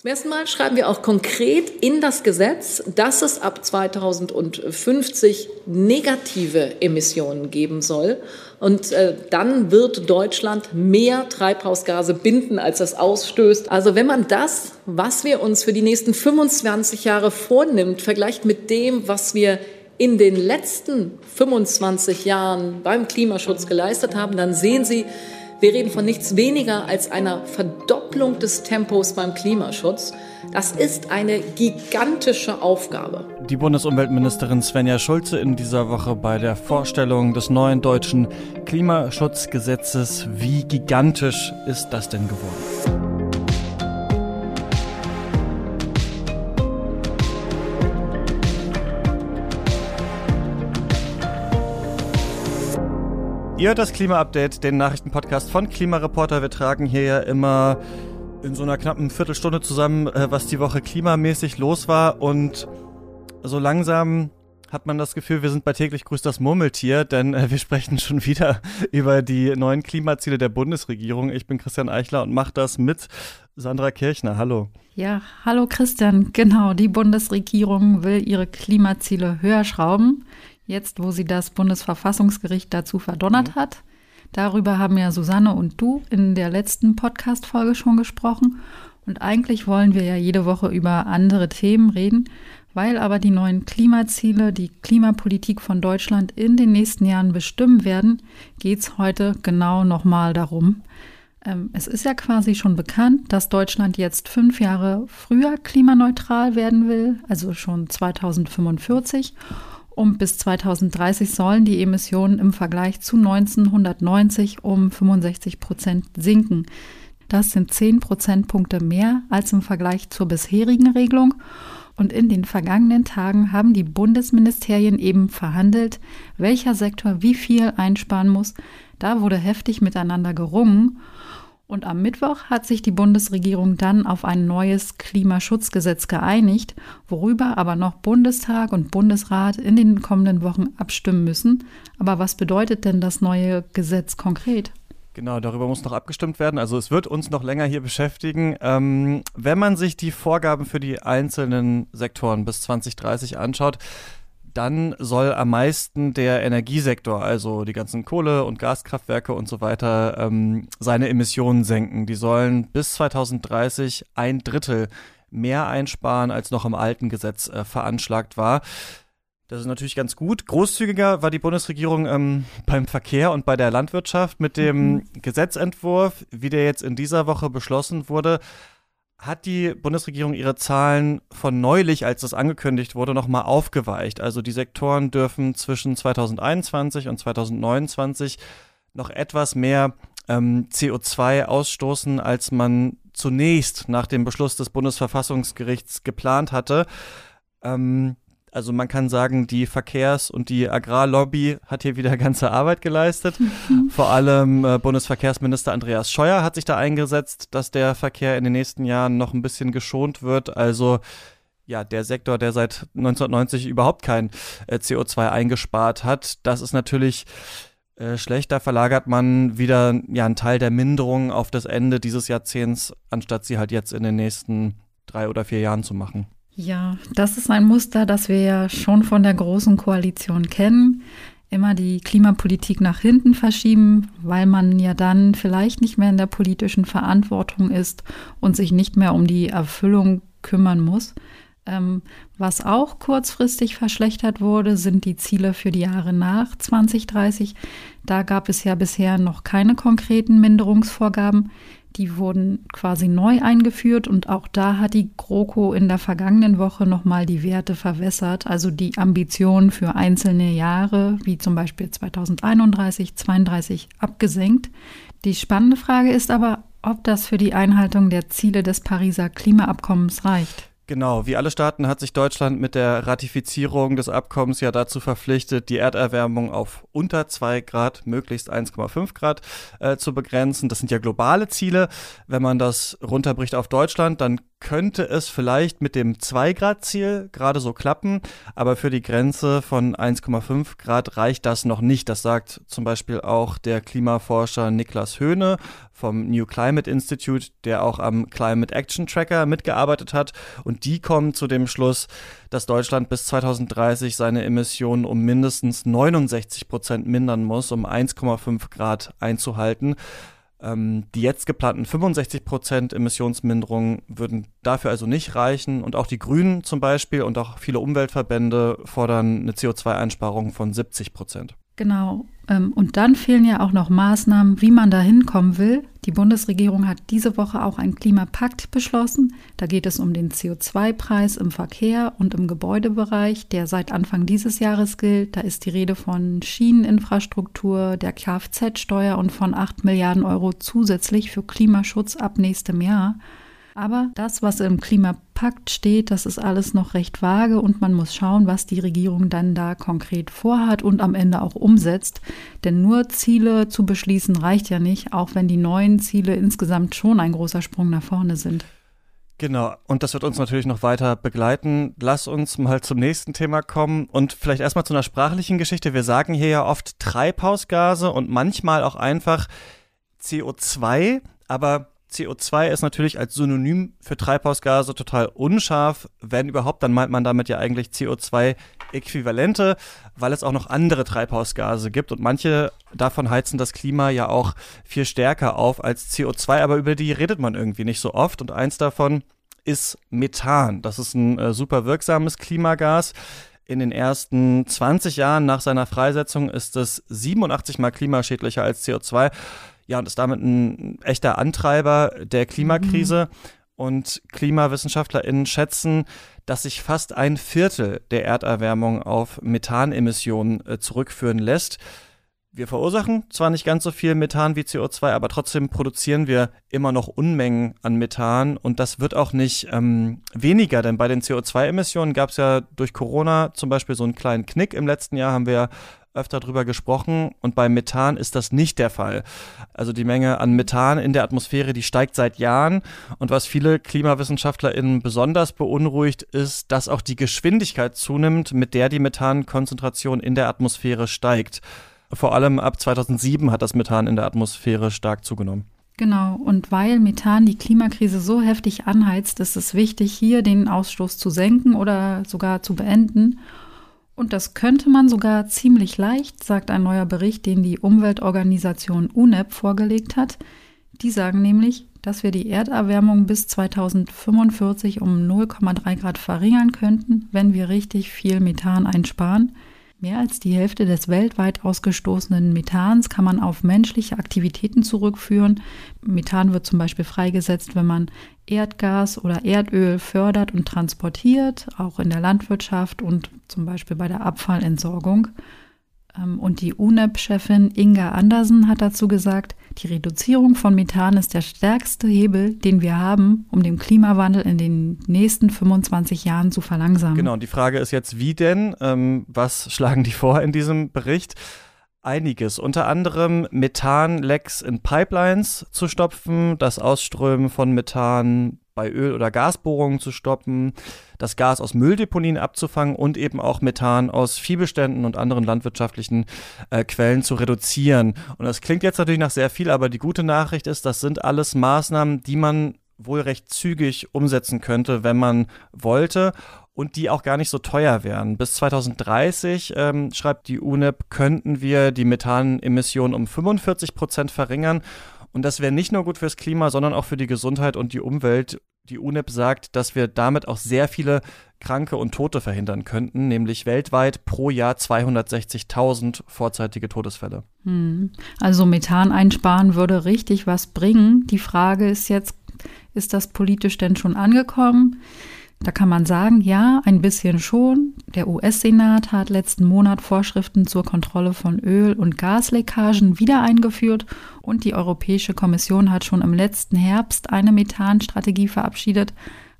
Zum ersten Mal schreiben wir auch konkret in das Gesetz, dass es ab 2050 negative Emissionen geben soll. Und äh, dann wird Deutschland mehr Treibhausgase binden, als es ausstößt. Also wenn man das, was wir uns für die nächsten 25 Jahre vornimmt, vergleicht mit dem, was wir in den letzten 25 Jahren beim Klimaschutz geleistet haben, dann sehen Sie, wir reden von nichts weniger als einer Verdopplung des Tempos beim Klimaschutz. Das ist eine gigantische Aufgabe. Die Bundesumweltministerin Svenja Schulze in dieser Woche bei der Vorstellung des neuen deutschen Klimaschutzgesetzes. Wie gigantisch ist das denn geworden? Ihr hört das Klima-Update, den Nachrichtenpodcast von Klimareporter. Wir tragen hier ja immer in so einer knappen Viertelstunde zusammen, äh, was die Woche klimamäßig los war. Und so langsam hat man das Gefühl, wir sind bei täglich grüßt das Murmeltier, denn äh, wir sprechen schon wieder über die neuen Klimaziele der Bundesregierung. Ich bin Christian Eichler und mache das mit Sandra Kirchner. Hallo. Ja, hallo Christian. Genau, die Bundesregierung will ihre Klimaziele höher schrauben jetzt wo sie das Bundesverfassungsgericht dazu verdonnert mhm. hat. Darüber haben ja Susanne und du in der letzten Podcast-Folge schon gesprochen. Und eigentlich wollen wir ja jede Woche über andere Themen reden, weil aber die neuen Klimaziele die Klimapolitik von Deutschland in den nächsten Jahren bestimmen werden, geht es heute genau nochmal darum. Ähm, es ist ja quasi schon bekannt, dass Deutschland jetzt fünf Jahre früher klimaneutral werden will, also schon 2045 und bis 2030 sollen die Emissionen im Vergleich zu 1990 um 65 Prozent sinken. Das sind 10 Prozentpunkte mehr als im Vergleich zur bisherigen Regelung. Und in den vergangenen Tagen haben die Bundesministerien eben verhandelt, welcher Sektor wie viel einsparen muss. Da wurde heftig miteinander gerungen. Und am Mittwoch hat sich die Bundesregierung dann auf ein neues Klimaschutzgesetz geeinigt, worüber aber noch Bundestag und Bundesrat in den kommenden Wochen abstimmen müssen. Aber was bedeutet denn das neue Gesetz konkret? Genau, darüber muss noch abgestimmt werden. Also es wird uns noch länger hier beschäftigen. Ähm, wenn man sich die Vorgaben für die einzelnen Sektoren bis 2030 anschaut, dann soll am meisten der Energiesektor, also die ganzen Kohle- und Gaskraftwerke und so weiter, ähm, seine Emissionen senken. Die sollen bis 2030 ein Drittel mehr einsparen, als noch im alten Gesetz äh, veranschlagt war. Das ist natürlich ganz gut. Großzügiger war die Bundesregierung ähm, beim Verkehr und bei der Landwirtschaft mit dem mhm. Gesetzentwurf, wie der jetzt in dieser Woche beschlossen wurde hat die Bundesregierung ihre Zahlen von neulich, als das angekündigt wurde, nochmal aufgeweicht. Also die Sektoren dürfen zwischen 2021 und 2029 noch etwas mehr ähm, CO2 ausstoßen, als man zunächst nach dem Beschluss des Bundesverfassungsgerichts geplant hatte. Ähm, also man kann sagen, die Verkehrs- und die Agrarlobby hat hier wieder ganze Arbeit geleistet. Vor allem äh, Bundesverkehrsminister Andreas Scheuer hat sich da eingesetzt, dass der Verkehr in den nächsten Jahren noch ein bisschen geschont wird. Also ja, der Sektor, der seit 1990 überhaupt kein äh, CO2 eingespart hat, das ist natürlich äh, schlecht. Da verlagert man wieder ja einen Teil der Minderung auf das Ende dieses Jahrzehnts, anstatt sie halt jetzt in den nächsten drei oder vier Jahren zu machen. Ja, das ist ein Muster, das wir ja schon von der Großen Koalition kennen. Immer die Klimapolitik nach hinten verschieben, weil man ja dann vielleicht nicht mehr in der politischen Verantwortung ist und sich nicht mehr um die Erfüllung kümmern muss. Ähm, was auch kurzfristig verschlechtert wurde, sind die Ziele für die Jahre nach 2030. Da gab es ja bisher noch keine konkreten Minderungsvorgaben. Die wurden quasi neu eingeführt und auch da hat die GroKo in der vergangenen Woche nochmal die Werte verwässert, also die Ambitionen für einzelne Jahre, wie zum Beispiel 2031, 2032, abgesenkt. Die spannende Frage ist aber, ob das für die Einhaltung der Ziele des Pariser Klimaabkommens reicht. Genau, wie alle Staaten hat sich Deutschland mit der Ratifizierung des Abkommens ja dazu verpflichtet, die Erderwärmung auf unter 2 Grad, möglichst 1,5 Grad äh, zu begrenzen. Das sind ja globale Ziele. Wenn man das runterbricht auf Deutschland, dann könnte es vielleicht mit dem 2-Grad-Ziel gerade so klappen, aber für die Grenze von 1,5 Grad reicht das noch nicht. Das sagt zum Beispiel auch der Klimaforscher Niklas Höhne vom New Climate Institute, der auch am Climate Action Tracker mitgearbeitet hat. Und die kommen zu dem Schluss, dass Deutschland bis 2030 seine Emissionen um mindestens 69 Prozent mindern muss, um 1,5 Grad einzuhalten. Ähm, die jetzt geplanten 65 Prozent Emissionsminderung würden dafür also nicht reichen. Und auch die Grünen zum Beispiel und auch viele Umweltverbände fordern eine CO2-Einsparung von 70 Prozent. Genau. Ähm, und dann fehlen ja auch noch Maßnahmen, wie man da hinkommen will. Die Bundesregierung hat diese Woche auch einen Klimapakt beschlossen. Da geht es um den CO2-Preis im Verkehr und im Gebäudebereich, der seit Anfang dieses Jahres gilt. Da ist die Rede von Schieneninfrastruktur, der Kfz-Steuer und von 8 Milliarden Euro zusätzlich für Klimaschutz ab nächstem Jahr. Aber das, was im Klimapakt steht, das ist alles noch recht vage und man muss schauen, was die Regierung dann da konkret vorhat und am Ende auch umsetzt. Denn nur Ziele zu beschließen reicht ja nicht, auch wenn die neuen Ziele insgesamt schon ein großer Sprung nach vorne sind. Genau, und das wird uns natürlich noch weiter begleiten. Lass uns mal zum nächsten Thema kommen und vielleicht erstmal zu einer sprachlichen Geschichte. Wir sagen hier ja oft Treibhausgase und manchmal auch einfach CO2, aber CO2 ist natürlich als Synonym für Treibhausgase total unscharf. Wenn überhaupt, dann meint man damit ja eigentlich CO2-Äquivalente, weil es auch noch andere Treibhausgase gibt und manche davon heizen das Klima ja auch viel stärker auf als CO2, aber über die redet man irgendwie nicht so oft und eins davon ist Methan. Das ist ein äh, super wirksames Klimagas. In den ersten 20 Jahren nach seiner Freisetzung ist es 87 mal klimaschädlicher als CO2. Ja, und ist damit ein echter Antreiber der Klimakrise. Mhm. Und KlimawissenschaftlerInnen schätzen, dass sich fast ein Viertel der Erderwärmung auf Methanemissionen äh, zurückführen lässt. Wir verursachen zwar nicht ganz so viel Methan wie CO2, aber trotzdem produzieren wir immer noch Unmengen an Methan und das wird auch nicht ähm, weniger, denn bei den CO2-Emissionen gab es ja durch Corona zum Beispiel so einen kleinen Knick. Im letzten Jahr haben wir öfter drüber gesprochen und bei Methan ist das nicht der Fall. Also die Menge an Methan in der Atmosphäre, die steigt seit Jahren und was viele KlimawissenschaftlerInnen besonders beunruhigt, ist, dass auch die Geschwindigkeit zunimmt, mit der die Methankonzentration in der Atmosphäre steigt. Vor allem ab 2007 hat das Methan in der Atmosphäre stark zugenommen. Genau, und weil Methan die Klimakrise so heftig anheizt, ist es wichtig, hier den Ausstoß zu senken oder sogar zu beenden. Und das könnte man sogar ziemlich leicht, sagt ein neuer Bericht, den die Umweltorganisation UNEP vorgelegt hat. Die sagen nämlich, dass wir die Erderwärmung bis 2045 um 0,3 Grad verringern könnten, wenn wir richtig viel Methan einsparen. Mehr als die Hälfte des weltweit ausgestoßenen Methans kann man auf menschliche Aktivitäten zurückführen. Methan wird zum Beispiel freigesetzt, wenn man Erdgas oder Erdöl fördert und transportiert, auch in der Landwirtschaft und zum Beispiel bei der Abfallentsorgung. Ähm, und die UNEP-Chefin Inga Andersen hat dazu gesagt, die Reduzierung von Methan ist der stärkste Hebel, den wir haben, um den Klimawandel in den nächsten 25 Jahren zu verlangsamen. Genau, und die Frage ist jetzt, wie denn? Ähm, was schlagen die vor in diesem Bericht? Einiges, unter anderem Methanlecks in Pipelines zu stopfen, das Ausströmen von Methan bei Öl- oder Gasbohrungen zu stoppen, das Gas aus Mülldeponien abzufangen und eben auch Methan aus Viehbeständen und anderen landwirtschaftlichen äh, Quellen zu reduzieren. Und das klingt jetzt natürlich nach sehr viel, aber die gute Nachricht ist, das sind alles Maßnahmen, die man wohl recht zügig umsetzen könnte, wenn man wollte und die auch gar nicht so teuer wären. Bis 2030, ähm, schreibt die UNEP, könnten wir die Methanemissionen um 45 Prozent verringern und das wäre nicht nur gut fürs Klima, sondern auch für die Gesundheit und die Umwelt. Die UNEP sagt, dass wir damit auch sehr viele Kranke und Tote verhindern könnten, nämlich weltweit pro Jahr 260.000 vorzeitige Todesfälle. Hm. Also Methan einsparen würde richtig was bringen. Die Frage ist jetzt, ist das politisch denn schon angekommen? Da kann man sagen, ja, ein bisschen schon. Der US-Senat hat letzten Monat Vorschriften zur Kontrolle von Öl- und Gasleckagen wieder eingeführt und die Europäische Kommission hat schon im letzten Herbst eine Methanstrategie verabschiedet.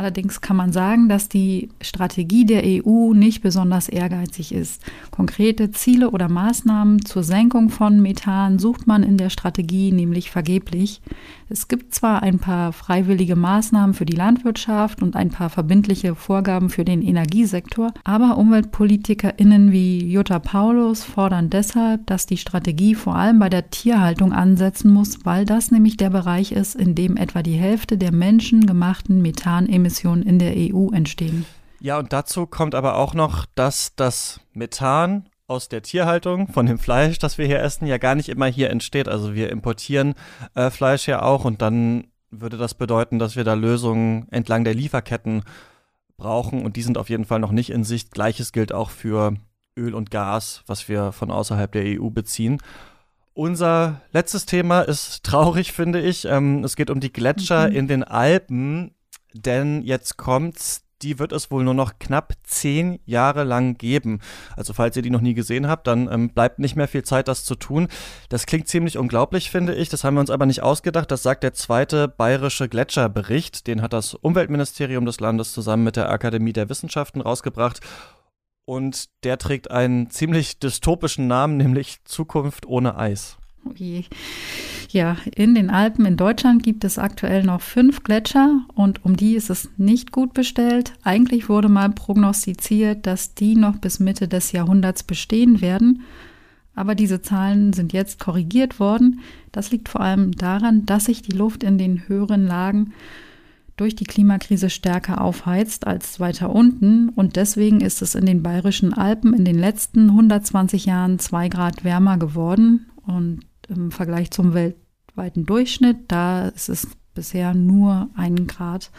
Allerdings kann man sagen, dass die Strategie der EU nicht besonders ehrgeizig ist. Konkrete Ziele oder Maßnahmen zur Senkung von Methan sucht man in der Strategie nämlich vergeblich. Es gibt zwar ein paar freiwillige Maßnahmen für die Landwirtschaft und ein paar verbindliche Vorgaben für den Energiesektor, aber Umweltpolitikerinnen wie Jutta Paulus fordern deshalb, dass die Strategie vor allem bei der Tierhaltung ansetzen muss, weil das nämlich der Bereich ist, in dem etwa die Hälfte der menschengemachten Methanemissionen Emissionen in der EU entstehen. Ja, und dazu kommt aber auch noch, dass das Methan aus der Tierhaltung, von dem Fleisch, das wir hier essen, ja gar nicht immer hier entsteht. Also wir importieren äh, Fleisch ja auch und dann würde das bedeuten, dass wir da Lösungen entlang der Lieferketten brauchen und die sind auf jeden Fall noch nicht in Sicht. Gleiches gilt auch für Öl und Gas, was wir von außerhalb der EU beziehen. Unser letztes Thema ist traurig, finde ich. Ähm, es geht um die Gletscher mhm. in den Alpen denn jetzt kommt's, die wird es wohl nur noch knapp zehn Jahre lang geben. Also falls ihr die noch nie gesehen habt, dann ähm, bleibt nicht mehr viel Zeit, das zu tun. Das klingt ziemlich unglaublich, finde ich. Das haben wir uns aber nicht ausgedacht. Das sagt der zweite bayerische Gletscherbericht. Den hat das Umweltministerium des Landes zusammen mit der Akademie der Wissenschaften rausgebracht. Und der trägt einen ziemlich dystopischen Namen, nämlich Zukunft ohne Eis. Ja, in den Alpen in Deutschland gibt es aktuell noch fünf Gletscher und um die ist es nicht gut bestellt. Eigentlich wurde mal prognostiziert, dass die noch bis Mitte des Jahrhunderts bestehen werden. Aber diese Zahlen sind jetzt korrigiert worden. Das liegt vor allem daran, dass sich die Luft in den höheren Lagen durch die Klimakrise stärker aufheizt als weiter unten. Und deswegen ist es in den bayerischen Alpen in den letzten 120 Jahren zwei Grad wärmer geworden. Und im Vergleich zum weltweiten Durchschnitt. Da ist es bisher nur ein Grad.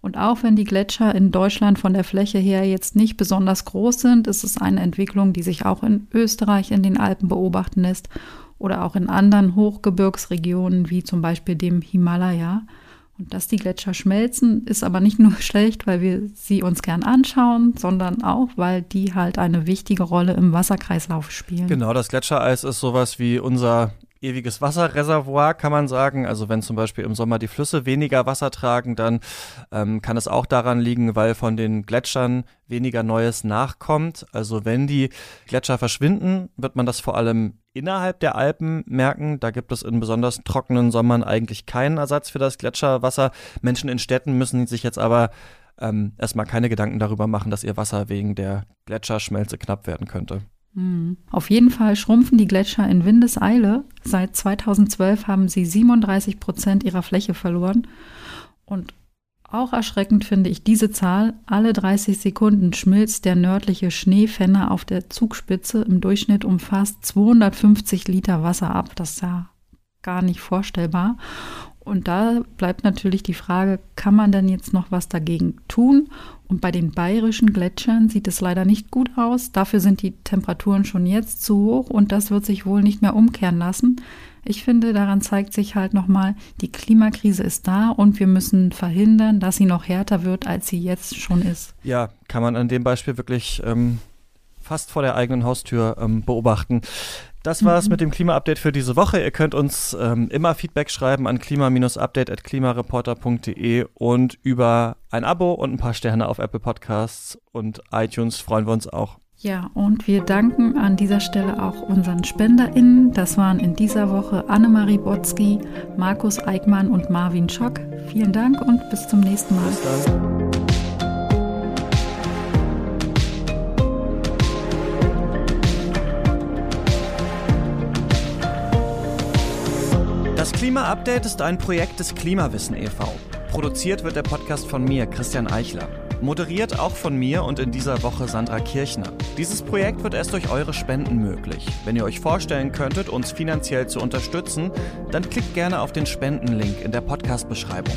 Und auch wenn die Gletscher in Deutschland von der Fläche her jetzt nicht besonders groß sind, ist es eine Entwicklung, die sich auch in Österreich in den Alpen beobachten lässt oder auch in anderen Hochgebirgsregionen wie zum Beispiel dem Himalaya. Und dass die Gletscher schmelzen, ist aber nicht nur schlecht, weil wir sie uns gern anschauen, sondern auch, weil die halt eine wichtige Rolle im Wasserkreislauf spielen. Genau, das Gletschereis ist sowas wie unser ewiges Wasserreservoir, kann man sagen. Also wenn zum Beispiel im Sommer die Flüsse weniger Wasser tragen, dann ähm, kann es auch daran liegen, weil von den Gletschern weniger Neues nachkommt. Also wenn die Gletscher verschwinden, wird man das vor allem innerhalb der Alpen merken. Da gibt es in besonders trockenen Sommern eigentlich keinen Ersatz für das Gletscherwasser. Menschen in Städten müssen sich jetzt aber ähm, erstmal keine Gedanken darüber machen, dass ihr Wasser wegen der Gletscherschmelze knapp werden könnte. Hm. Auf jeden Fall schrumpfen die Gletscher in Windeseile. Seit 2012 haben sie 37 Prozent ihrer Fläche verloren. Und auch erschreckend finde ich diese Zahl. Alle 30 Sekunden schmilzt der nördliche Schneefenner auf der Zugspitze im Durchschnitt um fast 250 Liter Wasser ab. Das ist ja gar nicht vorstellbar. Und da bleibt natürlich die Frage, kann man denn jetzt noch was dagegen tun? Und bei den bayerischen Gletschern sieht es leider nicht gut aus. Dafür sind die Temperaturen schon jetzt zu hoch und das wird sich wohl nicht mehr umkehren lassen. Ich finde, daran zeigt sich halt nochmal, die Klimakrise ist da und wir müssen verhindern, dass sie noch härter wird, als sie jetzt schon ist. Ja, kann man an dem Beispiel wirklich ähm, fast vor der eigenen Haustür ähm, beobachten. Das war's mhm. mit dem Klima-Update für diese Woche. Ihr könnt uns ähm, immer Feedback schreiben an klima-update.klimareporter.de und über ein Abo und ein paar Sterne auf Apple Podcasts und iTunes freuen wir uns auch. Ja, und wir danken an dieser Stelle auch unseren SpenderInnen. Das waren in dieser Woche Annemarie Botzki, Markus Eickmann und Marvin Schock. Vielen Dank und bis zum nächsten Mal. Das Klima-Update ist ein Projekt des Klimawissen e.V. Produziert wird der Podcast von mir, Christian Eichler. Moderiert auch von mir und in dieser Woche Sandra Kirchner. Dieses Projekt wird erst durch eure Spenden möglich. Wenn ihr euch vorstellen könntet, uns finanziell zu unterstützen, dann klickt gerne auf den Spendenlink in der Podcast-Beschreibung.